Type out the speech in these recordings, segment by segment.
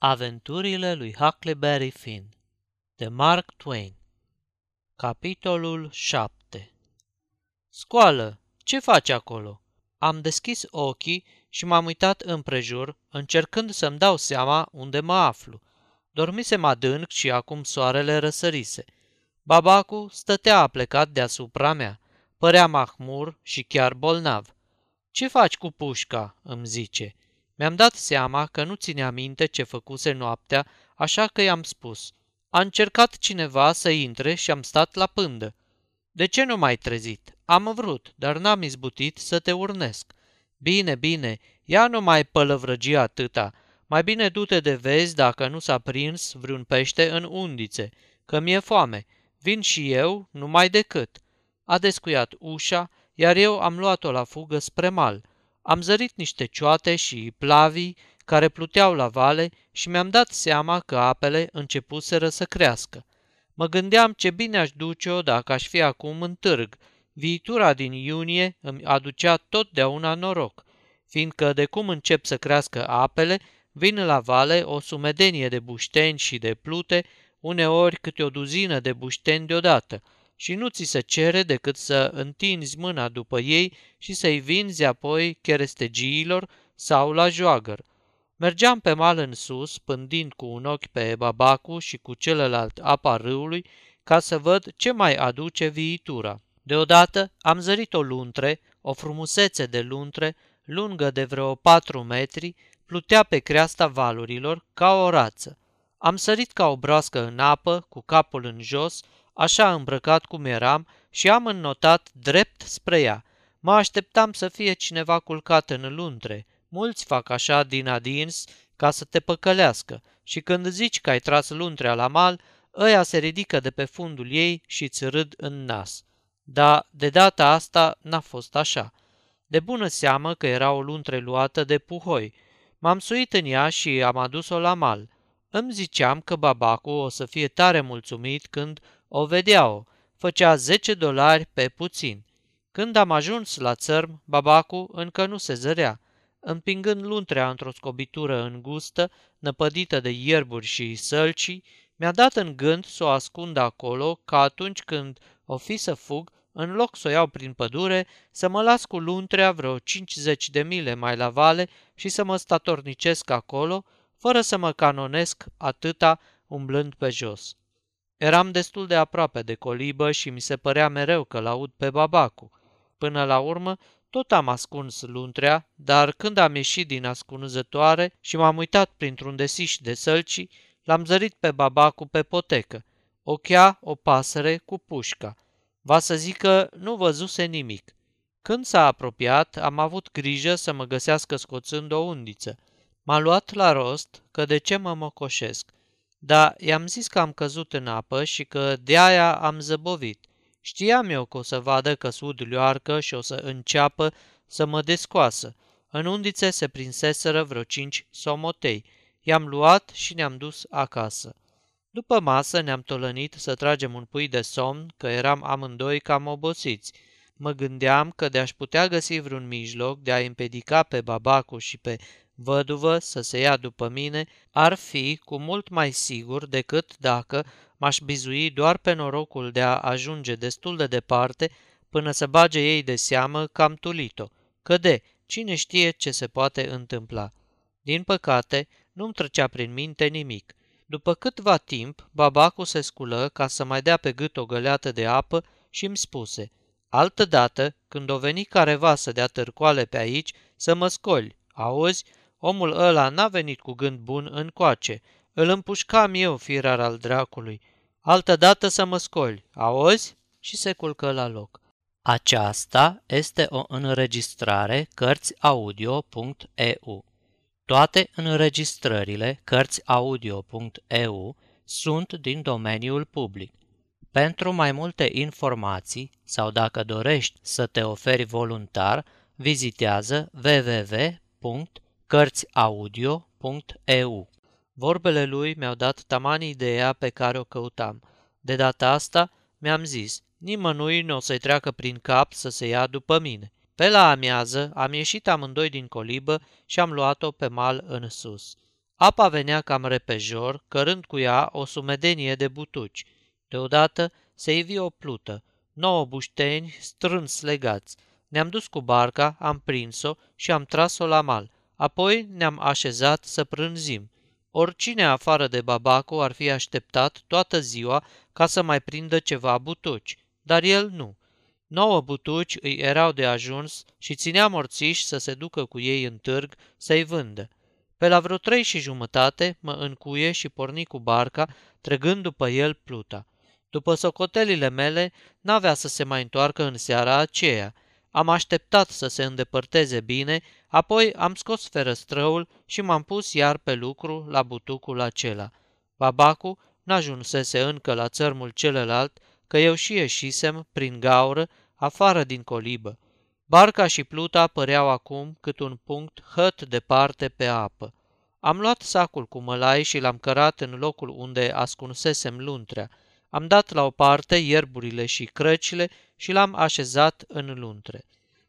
Aventurile lui Huckleberry Finn de Mark Twain Capitolul 7 Scoală, ce faci acolo? Am deschis ochii și m-am uitat împrejur, încercând să-mi dau seama unde mă aflu. Dormisem adânc și acum soarele răsărise. Babacu stătea aplecat deasupra mea. Părea mahmur și chiar bolnav. Ce faci cu pușca?" îmi zice. Mi-am dat seama că nu ține minte ce făcuse noaptea, așa că i-am spus. A încercat cineva să intre și am stat la pândă. De ce nu m-ai trezit? Am vrut, dar n-am izbutit să te urnesc. Bine, bine, ia nu mai pălăvrăgi atâta. Mai bine du-te de vezi dacă nu s-a prins vreun pește în undițe, că mi-e foame. Vin și eu, numai decât. A descuiat ușa, iar eu am luat-o la fugă spre mal. Am zărit niște cioate și plavii care pluteau la vale și mi-am dat seama că apele începuseră să crească. Mă gândeam ce bine aș duce-o dacă aș fi acum în târg. Viitura din iunie îmi aducea totdeauna noroc, fiindcă de cum încep să crească apele, vin la vale o sumedenie de bușteni și de plute, uneori câte o duzină de bușteni deodată – și nu ți se cere decât să întinzi mâna după ei și să-i vinzi apoi cherestegiilor sau la joagăr. Mergeam pe mal în sus, pândind cu un ochi pe babacu și cu celălalt apa râului, ca să văd ce mai aduce viitura. Deodată am zărit o luntre, o frumusețe de luntre, lungă de vreo patru metri, plutea pe creasta valurilor ca o rață. Am sărit ca o broască în apă, cu capul în jos, așa îmbrăcat cum eram, și am înnotat drept spre ea. Mă așteptam să fie cineva culcat în luntre. Mulți fac așa din adins ca să te păcălească și când zici că ai tras luntrea la mal, ăia se ridică de pe fundul ei și îți râd în nas. Dar de data asta n-a fost așa. De bună seamă că era o luntre luată de puhoi. M-am suit în ea și am adus-o la mal. Îmi ziceam că babacul o să fie tare mulțumit când o vedea-o, făcea 10 dolari pe puțin. Când am ajuns la țărm, babacu încă nu se zărea. Împingând luntrea într-o scobitură îngustă, năpădită de ierburi și sălcii, mi-a dat în gând să o ascund acolo, ca atunci când o fi să fug, în loc să o iau prin pădure, să mă las cu luntrea vreo 50 de mile mai la vale și să mă statornicesc acolo, fără să mă canonesc atâta umblând pe jos. Eram destul de aproape de colibă și mi se părea mereu că l-aud pe babacu. Până la urmă, tot am ascuns luntrea, dar când am ieșit din ascunzătoare și m-am uitat printr-un desiș de sălci, l-am zărit pe babacu pe potecă. Ochea o pasăre cu pușca. Va să zic că nu văzuse nimic. Când s-a apropiat, am avut grijă să mă găsească scoțând o undiță. M-a luat la rost că de ce mă mocoșesc. Dar i-am zis că am căzut în apă și că de aia am zăbovit. Știam eu că o să vadă că sud lioarcă și o să înceapă să mă descoasă. În undițe se prinseseră vreo cinci somotei. I-am luat și ne-am dus acasă. După masă ne-am tolănit să tragem un pui de somn, că eram amândoi cam obosiți. Mă gândeam că de-aș putea găsi vreun mijloc de a împedica pe babacu și pe văduvă să se ia după mine ar fi cu mult mai sigur decât dacă m-aș bizui doar pe norocul de a ajunge destul de departe până să bage ei de seamă că am tulit-o, că de, cine știe ce se poate întâmpla. Din păcate, nu-mi trecea prin minte nimic. După câtva timp, babacu se sculă ca să mai dea pe gât o găleată de apă și îmi spuse, Altădată, când o veni careva să dea târcoale pe aici, să mă scoli, auzi, Omul ăla n-a venit cu gând bun încoace. Îl împușcam eu, firar al dracului. Altă dată să mă scoli, auzi? Și se culcă la loc. Aceasta este o înregistrare Cărțiaudio.eu. Toate înregistrările Cărțiaudio.eu sunt din domeniul public. Pentru mai multe informații sau dacă dorești să te oferi voluntar, vizitează www.cărțiaudio.eu cărțiaudio.eu. Vorbele lui mi-au dat taman ideea pe care o căutam. De data asta mi-am zis, nimănui nu o să-i treacă prin cap să se ia după mine. Pe la amiază am ieșit amândoi din colibă și am luat-o pe mal în sus. Apa venea cam repejor, cărând cu ea o sumedenie de butuci. Deodată se ivi o plută, nouă bușteni strâns legați. Ne-am dus cu barca, am prins-o și am tras-o la mal. Apoi ne-am așezat să prânzim. Oricine afară de babacu ar fi așteptat toată ziua ca să mai prindă ceva butuci, dar el nu. Nouă butuci îi erau de ajuns și ținea morțiși să se ducă cu ei în târg să-i vândă. Pe la vreo trei și jumătate mă încuie și porni cu barca, trăgând după el pluta. După socotelile mele, n-avea să se mai întoarcă în seara aceea. Am așteptat să se îndepărteze bine, apoi am scos ferăstrăul și m-am pus iar pe lucru la butucul acela. Babacu n-ajunsese încă la țărmul celălalt, că eu și ieșisem prin gaură, afară din colibă. Barca și pluta păreau acum cât un punct hăt departe pe apă. Am luat sacul cu mălai și l-am cărat în locul unde ascunsesem luntrea. Am dat la o parte ierburile și crăcile și l-am așezat în luntre.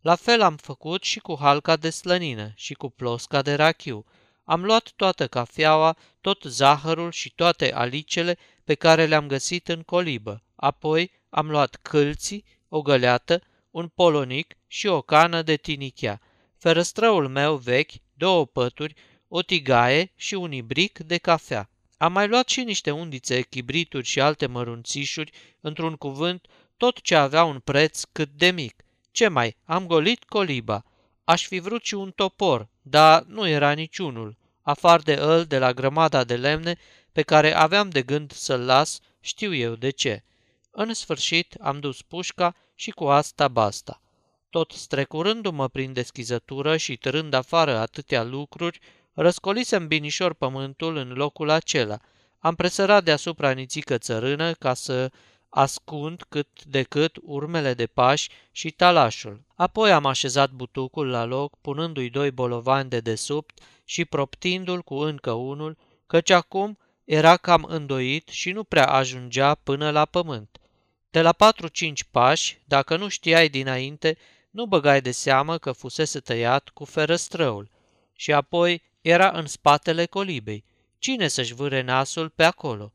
La fel am făcut și cu halca de slănină și cu plosca de rachiu. Am luat toată cafeaua, tot zahărul și toate alicele pe care le-am găsit în colibă. Apoi am luat câlții, o găleată, un polonic și o cană de tinichea, ferăstrăul meu vechi, două pături, o tigaie și un ibric de cafea. Am mai luat și niște undițe, chibrituri și alte mărunțișuri, într-un cuvânt, tot ce avea un preț cât de mic. Ce mai, am golit coliba. Aș fi vrut și un topor, dar nu era niciunul, afar de îl de la grămada de lemne pe care aveam de gând să-l las, știu eu de ce. În sfârșit am dus pușca și cu asta basta. Tot strecurându-mă prin deschizătură și târând afară atâtea lucruri, răscolisem binișor pământul în locul acela. Am presărat deasupra nițică țărână ca să ascund cât de cât urmele de pași și talașul. Apoi am așezat butucul la loc, punându-i doi bolovani de desubt și proptindu-l cu încă unul, căci acum era cam îndoit și nu prea ajungea până la pământ. De la patru-cinci pași, dacă nu știai dinainte, nu băgai de seamă că fusese tăiat cu ferăstrăul. Și apoi era în spatele colibei. Cine să-și vâre nasul pe acolo?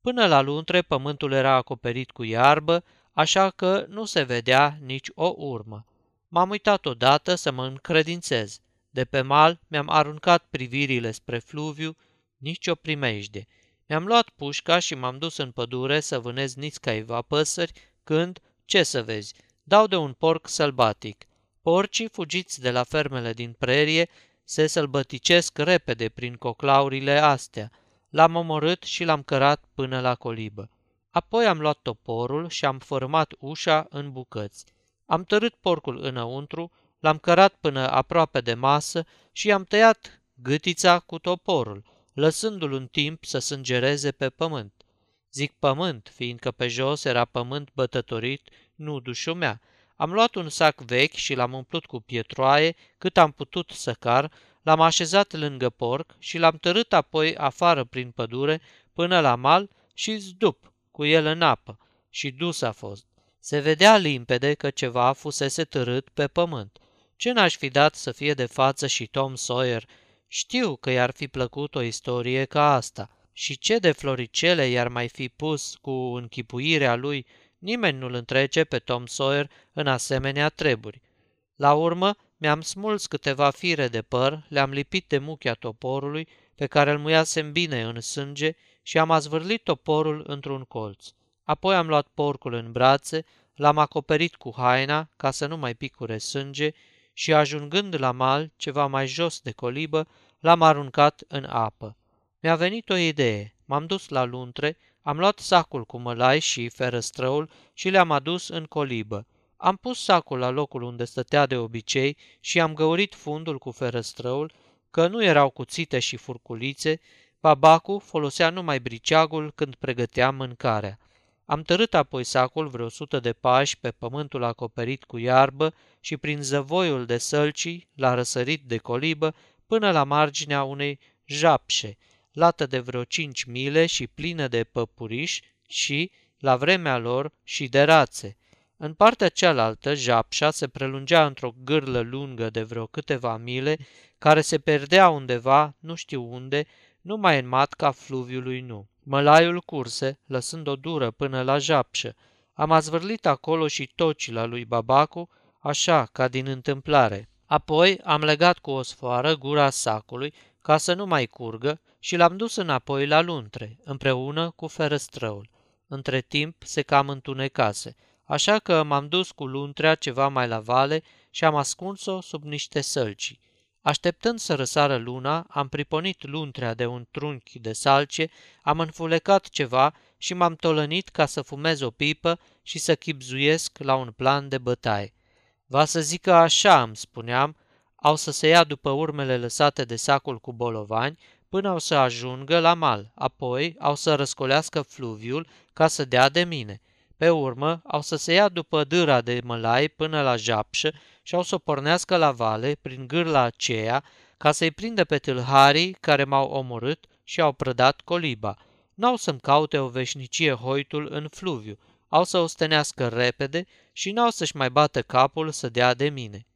Până la luntre pământul era acoperit cu iarbă, așa că nu se vedea nici o urmă. M-am uitat odată să mă încredințez. De pe mal mi-am aruncat privirile spre fluviu, nici o primejde. Mi-am luat pușca și m-am dus în pădure să vânez niscaiva păsări, când, ce să vezi, dau de un porc sălbatic. Porcii, fugiți de la fermele din prerie, se sălbăticesc repede prin coclaurile astea. L-am omorât și l-am cărat până la colibă. Apoi am luat toporul și am format ușa în bucăți. Am tărât porcul înăuntru, l-am cărat până aproape de masă și am tăiat gâtița cu toporul, lăsându-l un timp să sângereze pe pământ. Zic pământ, fiindcă pe jos era pământ bătătorit, nu dușumea. Am luat un sac vechi și l-am umplut cu pietroaie cât am putut să car, l-am așezat lângă porc și l-am tărât apoi afară prin pădure până la mal și zdup cu el în apă și dus a fost. Se vedea limpede că ceva fusese târât pe pământ. Ce n-aș fi dat să fie de față și Tom Sawyer? Știu că i-ar fi plăcut o istorie ca asta. Și ce de floricele i-ar mai fi pus cu închipuirea lui, nimeni nu-l întrece pe Tom Sawyer în asemenea treburi. La urmă, mi-am smuls câteva fire de păr, le-am lipit de muchia toporului, pe care îl muiasem bine în sânge, și am azvârlit toporul într-un colț. Apoi am luat porcul în brațe, l-am acoperit cu haina ca să nu mai picure sânge și ajungând la mal, ceva mai jos de colibă, l-am aruncat în apă. Mi-a venit o idee. M-am dus la luntre, am luat sacul cu mălai și ferăstrăul și le-am adus în colibă. Am pus sacul la locul unde stătea de obicei și am găurit fundul cu ferăstrăul, că nu erau cuțite și furculițe, babacu folosea numai briceagul când pregătea mâncarea. Am tărât apoi sacul vreo sută de pași pe pământul acoperit cu iarbă și prin zăvoiul de sălcii, la răsărit de colibă, până la marginea unei japșe, lată de vreo cinci mile și plină de păpuriși și, la vremea lor, și de rațe. În partea cealaltă, japșa se prelungea într-o gârlă lungă de vreo câteva mile, care se perdea undeva, nu știu unde, numai în matca fluviului nu. Mălaiul curse, lăsând o dură până la japșă. Am azvârlit acolo și tocila lui Babacu, așa ca din întâmplare. Apoi am legat cu o sfoară gura sacului ca să nu mai curgă și l-am dus înapoi la luntre, împreună cu ferăstrăul. Între timp se cam întunecase, așa că m-am dus cu luntrea ceva mai la vale și am ascuns-o sub niște sălci. Așteptând să răsară luna, am priponit luntrea de un trunchi de salce, am înfulecat ceva și m-am tolănit ca să fumez o pipă și să chipzuiesc la un plan de bătaie. Va să zică așa, îmi spuneam, au să se ia după urmele lăsate de sacul cu bolovani până au să ajungă la mal, apoi au să răscolească fluviul ca să dea de mine. Pe urmă au să se ia după dâra de mălai până la japșă și au să o pornească la vale prin gârla aceea ca să-i prindă pe tâlharii care m-au omorât și au prădat coliba. N-au să-mi caute o veșnicie hoitul în fluviu, au să o stenească repede și n-au să-și mai bată capul să dea de mine.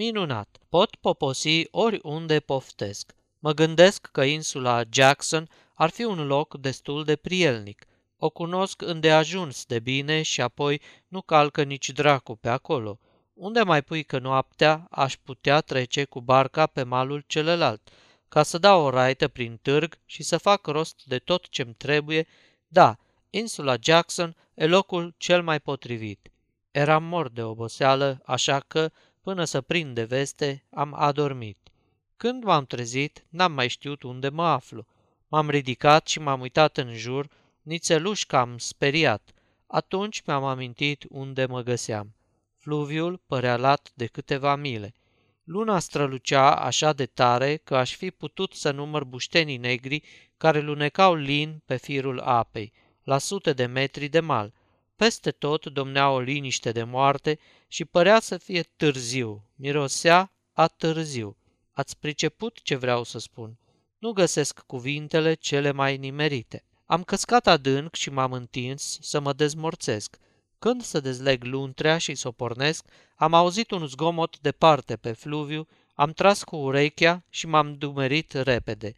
Minunat! Pot poposi oriunde poftesc. Mă gândesc că insula Jackson ar fi un loc destul de prielnic. O cunosc îndeajuns de bine și apoi nu calcă nici dracu pe acolo. Unde mai pui că noaptea aș putea trece cu barca pe malul celălalt, ca să dau o raită prin târg și să fac rost de tot ce-mi trebuie? Da, insula Jackson e locul cel mai potrivit. Eram mort de oboseală, așa că, până să prind de veste, am adormit. Când m-am trezit, n-am mai știut unde mă aflu. M-am ridicat și m-am uitat în jur, nițeluș cam speriat. Atunci mi-am amintit unde mă găseam. Fluviul părea lat de câteva mile. Luna strălucea așa de tare că aș fi putut să număr buștenii negri care lunecau lin pe firul apei, la sute de metri de mal. Peste tot domnea o liniște de moarte și părea să fie târziu, mirosea a târziu. Ați priceput ce vreau să spun. Nu găsesc cuvintele cele mai nimerite. Am căscat adânc și m-am întins să mă dezmorțesc. Când să dezleg luntrea și să o pornesc, am auzit un zgomot departe pe fluviu, am tras cu urechea și m-am dumerit repede.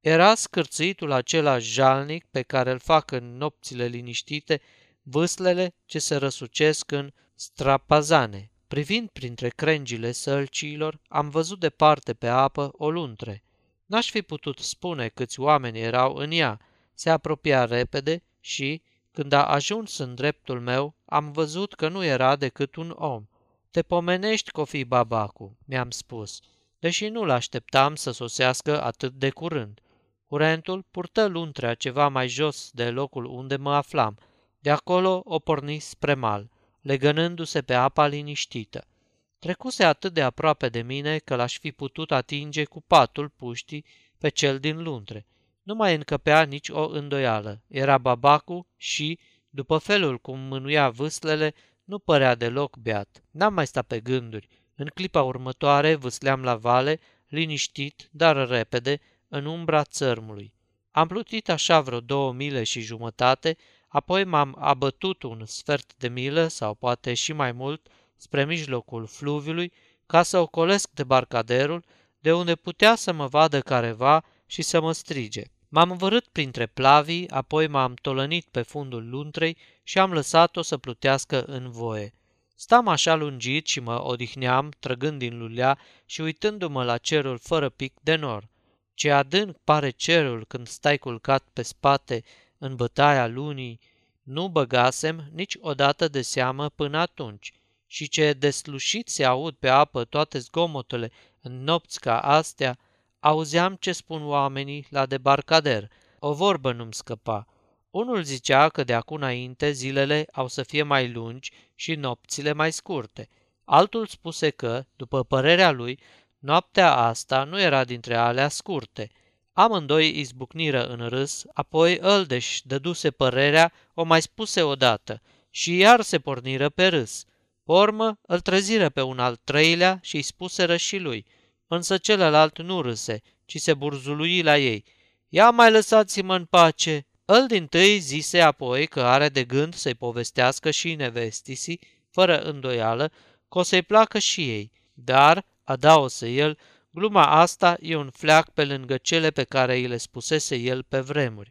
Era scârțitul acela jalnic pe care îl fac în nopțile liniștite vâslele ce se răsucesc în strapazane. Privind printre crengile sălciilor, am văzut departe pe apă o luntre. N-aș fi putut spune câți oameni erau în ea. Se apropia repede și, când a ajuns în dreptul meu, am văzut că nu era decât un om. Te pomenești, Cofi Babacu, mi-am spus, deși nu-l așteptam să sosească atât de curând. Curentul purtă luntrea ceva mai jos de locul unde mă aflam. De acolo o porni spre mal legănându-se pe apa liniștită. Trecuse atât de aproape de mine că l-aș fi putut atinge cu patul puștii pe cel din luntre. Nu mai încăpea nici o îndoială. Era babacu și, după felul cum mânuia vâslele, nu părea deloc beat. N-am mai stat pe gânduri. În clipa următoare vâsleam la vale, liniștit, dar repede, în umbra țărmului. Am plutit așa vreo două mile și jumătate, Apoi m-am abătut un sfert de milă sau poate și mai mult spre mijlocul fluviului ca să ocolesc debarcaderul de unde putea să mă vadă careva și să mă strige. M-am învărât printre plavii, apoi m-am tolănit pe fundul luntrei și am lăsat-o să plutească în voie. Stam așa lungit și mă odihneam, trăgând din lulea și uitându-mă la cerul fără pic de nor. Ce adânc pare cerul când stai culcat pe spate în bătaia lunii, nu băgasem niciodată de seamă până atunci și ce deslușit se aud pe apă toate zgomotele în nopți ca astea, auzeam ce spun oamenii la debarcader. O vorbă nu-mi scăpa. Unul zicea că de acum înainte zilele au să fie mai lungi și nopțile mai scurte. Altul spuse că, după părerea lui, noaptea asta nu era dintre alea scurte – Amândoi izbucniră în râs, apoi Îldeș dăduse părerea, o mai spuse odată, și iar se porniră pe râs. Pormă îl treziră pe un al treilea și îi spuseră și lui, însă celălalt nu râse, ci se burzului la ei. Ia mai lăsați-mă în pace! Îl din tâi zise apoi că are de gând să-i povestească și nevestisi fără îndoială, că o să-i placă și ei, dar, adaosă el, gluma asta e un fleac pe lângă cele pe care îi le spusese el pe vremuri.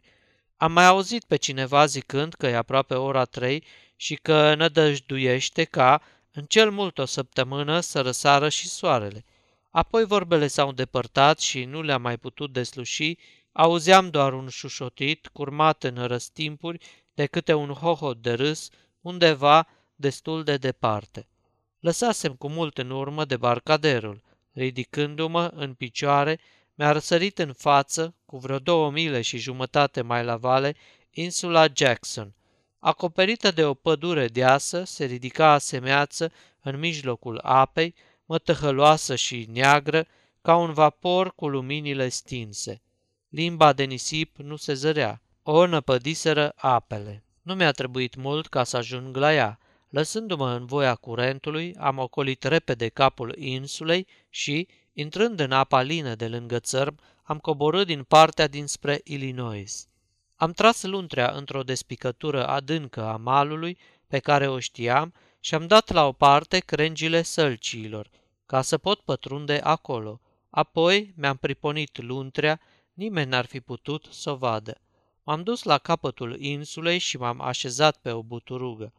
Am mai auzit pe cineva zicând că e aproape ora trei și că nădăjduiește ca, în cel mult o săptămână, să răsară și soarele. Apoi vorbele s-au îndepărtat și nu le-am mai putut desluși, auzeam doar un șușotit, curmat în răstimpuri de câte un hohot de râs, undeva destul de departe. Lăsasem cu mult în urmă de barcaderul. Ridicându-mă în picioare, mi-a răsărit în față, cu vreo două mile și jumătate mai la vale, insula Jackson. Acoperită de o pădure deasă, se ridica asemeață în mijlocul apei, mătăhăloasă și neagră, ca un vapor cu luminile stinse. Limba de nisip nu se zărea. O năpădiseră apele. Nu mi-a trebuit mult ca să ajung la ea. Lăsându-mă în voia curentului, am ocolit repede capul insulei și, intrând în apa lină de lângă țărm, am coborât din partea dinspre Illinois. Am tras luntrea într-o despicătură adâncă a malului, pe care o știam, și am dat la o parte crengile sălciilor, ca să pot pătrunde acolo. Apoi mi-am priponit luntrea, nimeni n-ar fi putut să o vadă. M-am dus la capătul insulei și m-am așezat pe o buturugă.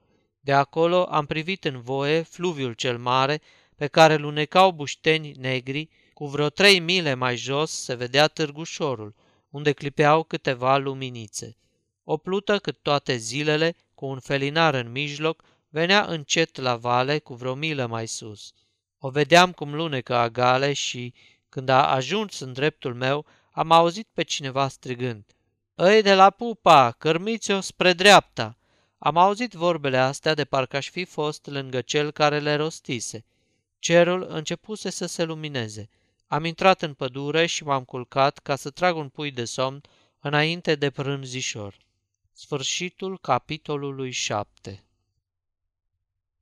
De acolo am privit în voie fluviul cel mare, pe care lunecau bușteni negri, cu vreo trei mile mai jos se vedea târgușorul, unde clipeau câteva luminițe. O plută cât toate zilele, cu un felinar în mijloc, venea încet la vale cu vreo milă mai sus. O vedeam cum lunecă agale și, când a ajuns în dreptul meu, am auzit pe cineva strigând, Îi de la pupa, cărmiți-o spre dreapta!" Am auzit vorbele astea de parcă aș fi fost lângă cel care le rostise. Cerul începuse să se lumineze. Am intrat în pădure și m-am culcat ca să trag un pui de somn înainte de prânzișor. Sfârșitul capitolului 7